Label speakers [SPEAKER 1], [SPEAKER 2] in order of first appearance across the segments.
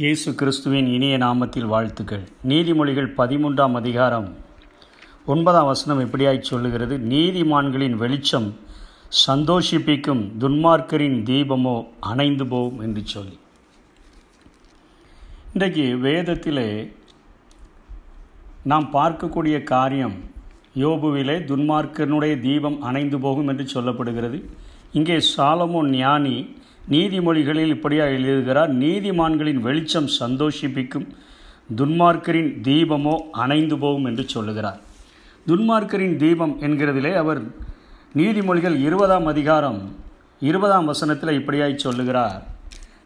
[SPEAKER 1] இயேசு கிறிஸ்துவின் இனிய நாமத்தில் வாழ்த்துக்கள். நீதிமொழிகள் பதிமூன்றாம் அதிகாரம் ஒன்பதாம் வசனம் எப்படியாய் சொல்லுகிறது? நீதிமான்களின் வெளிச்சம் சந்தோஷிப்பிக்கும் துன்மார்க்கரின் தீபமோ அணைந்து போகும் என்று சொல்லி. இன்றைக்கு வேதத்திலே நாம் பார்க்கக்கூடிய காரியம் யோபுவிலே துன்மார்க்கனுடைய தீபம் அணைந்து போகும் என்று சொல்லப்படுகிறது. இங்கே சாலமோன் ஞானி நீதிமொழிகளில் இப்படியாக எழுதுகிறார் நீதிமான்களின் வெளிச்சம் சந்தோஷிப்பிக்கும் துன்மார்க்கரின் தீபமோ அணைந்து போகும் என்று சொல்லுகிறார். துன்மார்க்கரின் தீபம் என்கிறதிலே அவர் நீதிமொழிகள் இருபதாம் அதிகாரம் இருபதாம் வசனத்தில் இப்படியாய் சொல்லுகிறார்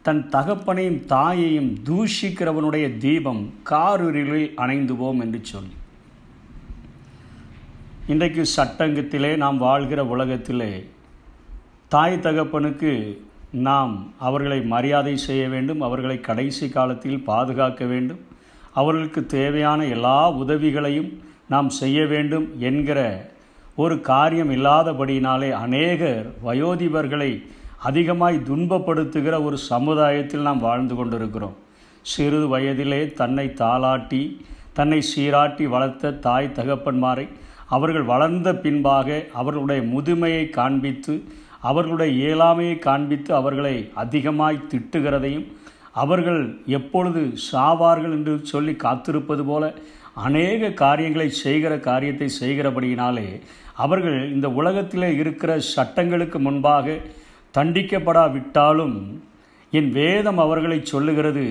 [SPEAKER 1] தன் தகப்பனையும் தாயையும் தூஷிக்கிறவனுடைய தீபம் காரிருளில் அணைந்து போம் என்று சொல்லி. இன்றைக்கு சட்டங்கத்திலே நாம் வாழ்கிற உலகத்திலே தாய் தகப்பனுக்கு நாம் அவர்களை மரியாதை செய்ய வேண்டும் அவர்களை கடைசி காலத்தில் பாதுகாக்க வேண்டும். அவர்களுக்கு தேவையான எல்லா உதவிகளையும் நாம் செய்ய வேண்டும் என்கிற ஒரு காரியம் இல்லாதபடியினாலே அநேகர் வயோதிபர்களை அதிகமாய் துன்பப்படுத்துகிற ஒரு சமுதாயத்தில் நாம் வாழ்ந்து கொண்டிருக்கிறோம். சிறு வயதிலே தன்னை தாளாட்டி தன்னை சீராட்டி வளர்த்த தாய் தகப்பன்மாரை அவர்கள் வளர்ந்த பின்பாக அவர்களுடைய முதுமையை காண்பித்து அவர்களுடைய இயலாமையை காண்பித்து அவர்களை அதிகமாய் திட்டுகிறதையும் அவர்கள் எப்பொழுது சாவார்கள் என்று சொல்லி காத்திருப்பது போல அநேக காரியங்களை செய்கிற காரியத்தை செய்கிறபடியினாலே அவர்கள் இந்த உலகத்தில் இருக்கிற சட்டங்களுக்கு முன்பாக தண்டிக்கப்படாவிட்டாலும் என் வேதம் அவர்களை சொல்லுகிறது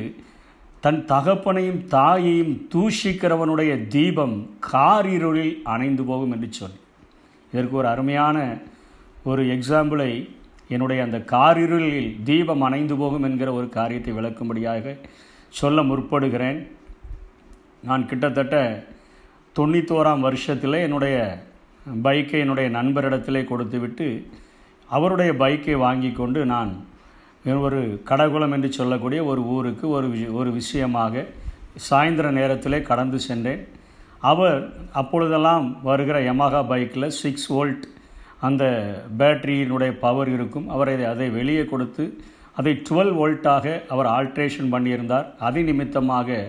[SPEAKER 1] தன் தகப்பனையும் தாயையும் தூஷிக்கிறவனுடைய தீபம் காரிருளில் அணைந்து போகும் என்று சொல். இதற்கு ஒரு அருமையான ஒரு எக்ஸாம்பிளை என்னுடைய அந்த காரிருளில் தீபம் அணைந்து போகும் என்கிற ஒரு காரியத்தை விளக்கும்படியாக சொல்ல முற்படுகிறேன். நான் கிட்டத்தட்ட தொண்ணூத்தோராம் வருஷத்தில் என்னுடைய பைக்கை என்னுடைய நண்பரிடத்திலே கொடுத்துவிட்டு அவருடைய பைக்கை வாங்கி கொண்டு நான் ஒரு கடகுளம் என்று சொல்லக்கூடிய ஒரு ஊருக்கு ஒரு ஒரு விஷயமாக சாயந்தர நேரத்திலே கடந்து சென்றேன். அவர் அப்பொழுதெல்லாம் வருகிற யமாகா பைக்கில் சிக்ஸ் வோல்ட் அந்த பேட்டரியினுடைய பவர் இருக்கும். அவர் அதை வெளியே கொடுத்து அதை டுவெல் வோல்ட்டாக அவர் ஆல்ட்ரேஷன் பண்ணியிருந்தார். அது நிமித்தமாக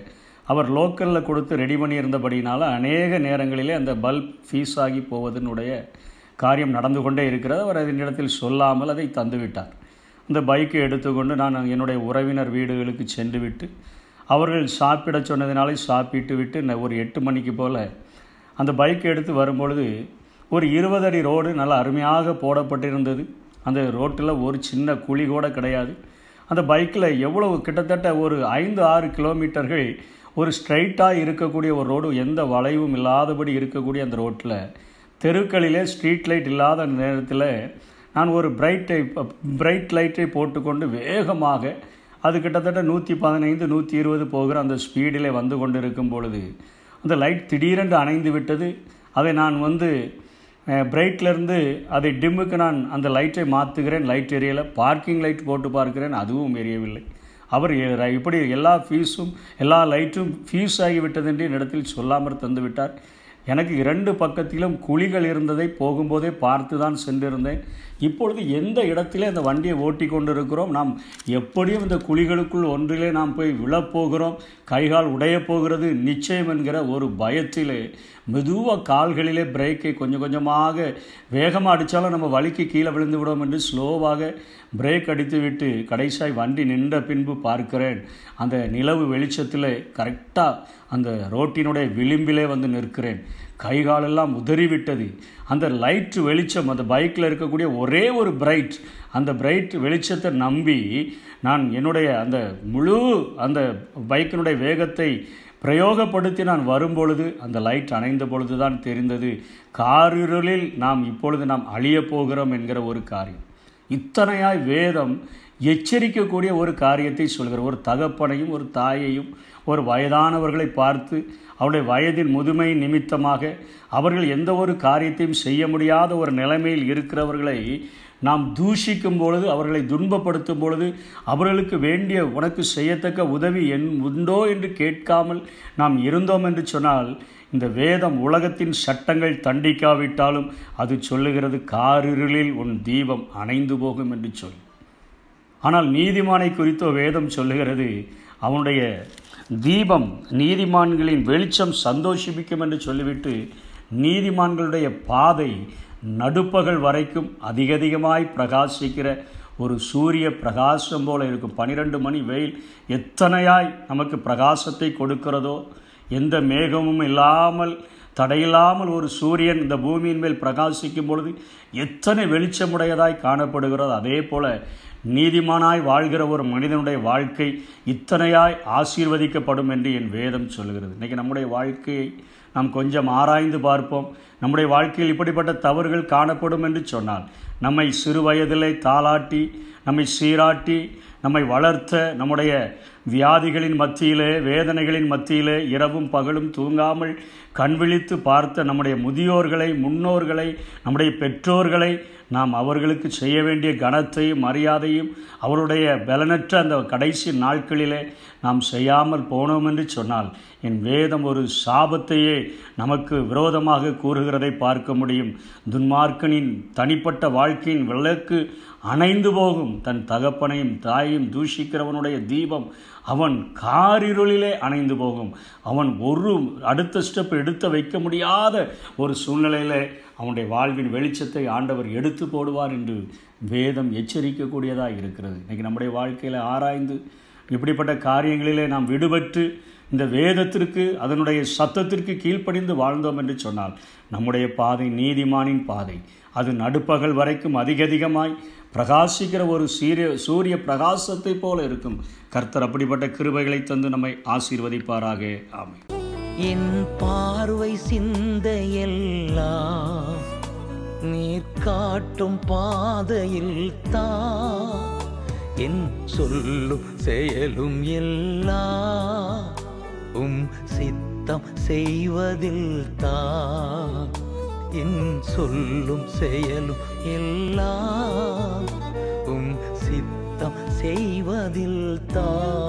[SPEAKER 1] அவர் லோக்கலில் கொடுத்து ரெடி பண்ணியிருந்தபடினால அநேக நேரங்களிலே அந்த பல்ப் ஃபீஸ் ஆகி போவதனுடைய காரியம் நடந்து கொண்டே இருக்கிறது. அவர் அதனிடத்தில் சொல்லாமல் அதை தந்துவிட்டார். அந்த பைக்கை எடுத்துக்கொண்டு நான் என்னுடைய உறவினர் வீடுகளுக்கு சென்று விட்டு அவர்கள் சாப்பிட சொன்னதினாலே சாப்பிட்டு விட்டு ஒரு எட்டு மணிக்கு போல் அந்த பைக்கை எடுத்து வரும்பொழுது ஒரு இருபது அடி ரோடு நல்லா அருமையாக போடப்பட்டிருந்தது. அந்த ரோட்டில் ஒரு சின்ன குழி கூட கிடையாது. அந்த பைக்கில் எவ்வளவு கிட்டத்தட்ட ஒரு ஐந்து ஆறு கிலோமீட்டர்கள் ஒரு ஸ்ட்ரைட்டாக இருக்கக்கூடிய ஒரு ரோடு எந்த வளைவும் இல்லாதபடி இருக்கக்கூடிய அந்த ரோட்டில். தெருக்களிலே ஸ்ட்ரீட் லைட் இல்லாத நேரத்தில் நான் ஒரு பிரைட்டை பிரைட் லைட்டை போட்டுக்கொண்டு வேகமாக அது கிட்டத்தட்ட நூற்றி பதினைந்து நூற்றி இருபது போகிற அந்த ஸ்பீடிலே வந்து கொண்டு இருக்கும் பொழுது அந்த லைட் திடீரென்று அணைந்து விட்டது. அதை நான் வந்து பிரைட்லேருந்து அதை டிம்முக்கு நான் அந்த லைட்டை மாற்றுகிறேன் லைட் எரியலை. பார்க்கிங் லைட் போட்டு பார்க்கிறேன். அதுவும் எரியவில்லை. அவர் இப்படி எல்லா ஃபீஸும் எல்லா லைட்டும் ஃபீஸ் ஆகிவிட்டது என்று என்னிடத்தில் சொல்லாமல் தந்துவிட்டார். எனக்கு இரண்டு பக்கத்திலும் குழிகள் இருந்ததை போகும்போதே பார்த்து தான் சென்றிருந்தேன். இப்பொழுது எந்த இடத்திலே அந்த வண்டியை ஓட்டி கொண்டிருக்கிறோம்? நாம் எப்படியும் இந்த குழிகளுக்குள் ஒன்றிலே நாம் போய் விழப்போகிறோம். கைகால் உடைய போகிறது. நிச்சயம் என்கிற ஒரு பயத்திலே மெதுவாக கால்களிலே பிரேக்கை கொஞ்சம் கொஞ்சமாக வேகமாக அடித்தாலும் நம்ம வலிக்கு கீழே விழுந்து விடும் என்று ஸ்லோவாக பிரேக் அடித்து விட்டு கடைசியாய் வண்டி நின்ற பின்பு பார்க்கிறேன். அந்த நிலவு வெளிச்சத்தில் கரெக்டாக அந்த ரோட்டினுடைய விளிம்பிலே வந்து நிற்கிறேன். கைகாலெல்லாம் உதறிவிட்டது. அந்த லைட் வெளிச்சம் அந்த பைக்கில் இருக்கக்கூடிய ஒரே ஒரு பிரைட் அந்த பிரைட் வெளிச்சத்தை நம்பி நான் என்னுடைய அந்த முழு அந்த பைக்கினுடைய வேகத்தை பிரயோகப்படுத்தி நான் வரும்பொழுது அந்த லைட் அணைந்த பொழுது தான் தெரிந்தது காரிருளில் நாம் இப்பொழுது நாம் அழியப் போகிறோம் என்கிற ஒரு காரியம். இத்தனையாய் வேதம் எச்சரிக்கக்கூடிய ஒரு காரியத்தை சொல்கிற ஒரு தகப்பனையும் ஒரு தாயையும் ஒரு வயதானவர்களை பார்த்து அவருடைய வயதின் முதுமை நிமித்தமாக அவர்கள் எந்த ஒரு காரியத்தையும் செய்ய முடியாத ஒரு நிலைமையில் இருக்கிறவர்களை நாம் தூஷிக்கும் பொழுது அவர்களை துன்பப்படுத்தும் பொழுது அவர்களுக்கு வேண்டிய உனக்கு செய்யத்தக்க உதவி என் உண்டோ என்று கேட்காமல் நாம் இருந்தோம் என்று சொன்னால் இந்த வேதம் உலகத்தின் சட்டங்கள் தண்டிக்காவிட்டாலும் அது சொல்லுகிறது காரிருளில் உன் தீபம் அணைந்து போகும் என்று சொல். ஆனால் நீதிமானை குறித்தோ வேதம் சொல்லுகிறது அவனுடைய தீபம் நீதிமான்களின் வெளிச்சம் சந்தோஷிப்பிக்கும் என்று சொல்லிவிட்டு நீதிமான்களுடைய பாதை நடுப்பகல் வரைக்கும் அதிகதிகமாய் பிரகாசிக்கிற ஒரு சூரிய பிரகாசம் போல இருக்கும். பனிரெண்டு மணி வெயில் எத்தனையாய் நமக்கு பிரகாசத்தை கொடுக்கிறதோ எந்த மேகமும் இல்லாமல் தடையில்லாமல் ஒரு சூரியன் இந்த பூமியின் மேல் பிரகாசிக்கும் பொழுது எத்தனை வெளிச்சமுடையதாய் காணப்படுகிறதோ அதே போல நீதிமானாய் வாழ்கிற ஒரு மனிதனுடைய வாழ்க்கை இத்தனையாய் ஆசீர்வதிக்கப்படும் என்று என் வேதம் சொல்கிறது. இன்றைக்கி நம்முடைய வாழ்க்கையை நாம் கொஞ்சம் ஆராய்ந்து பார்ப்போம். நம்முடைய வாழ்க்கையில் இப்படிப்பட்ட தவறுகள் காணப்படும் என்று சொன்னால் நம்மை சிறு வயதிலே தாளாட்டி நம்மை சீராட்டி நம்மை வளர்த்த நம்முடைய வியாதிகளின் மத்தியிலே வேதனைகளின் மத்தியிலே இரவும் பகலும் தூங்காமல் கண் விழித்து பார்த்த நம்முடைய முதியோர்களை முன்னோர்களை நம்முடைய பெற்றோர்களை நாம் அவர்களுக்கு செய்ய வேண்டிய கனத்தையும் மரியாதையும் அவருடைய பலனற்ற அந்த கடைசி நாட்களிலே நாம் செய்யாமல் போனோம் என்று சொன்னால் என் வேதம் ஒரு சாபத்தையே நமக்கு விரோதமாக கூறுகிறதை பார்க்க முடியும். துன்மார்க்கனின் தனிப்பட்ட வாழ்க்கையின் விளக்கு அணைந்து போகும். தன் தகப்பனையும் தாயையும் தூஷிக்கிறவனுடைய தீபம் அவன் காரிருளிலே அணைந்து போகும். அவன் ஒரு அடுத்த ஸ்டெப் எடுத்து வைக்க முடியாத ஒரு சூழ்நிலையில் அவனுடைய வாழ்வின் வெளிச்சத்தை ஆண்டவர் எடுத்து போடுவார் என்று வேதம் எச்சரிக்கக்கூடியதாக இருக்கிறது. இன்றைக்கி நம்முடைய வாழ்க்கையில் ஆராய்ந்து இப்படிப்பட்ட காரியங்களிலே நாம் விடுபட்டு இந்த வேதத்திற்கு அதனுடைய சத்தத்திற்கு கீழ்ப்படிந்து வாழ்ந்தோம் என்று சொன்னால் நம்முடைய பாதை நீதிமானின் பாதை. அது நடுப்பகல் வரைக்கும் அதிக அதிகமாய் பிரகாசிக்கிற ஒரு சீரிய சூரிய பிரகாசத்தை போல இருக்கும். கர்த்தர் அப்படிப்பட்ட கிருபைகளை தந்து நம்மை ஆசீர்வதிப்பாராக. ஆமை
[SPEAKER 2] என் பார்வை சிந்தையெல்லாம் நீர் காட்டும் பாதையில் தான் என் சொல்லும் செயலும் எல்லாம் செய்வதில் தான் என் சொல்லும் செயலும் எல்லாம் உம் சித்தம் செய்வதில் தான்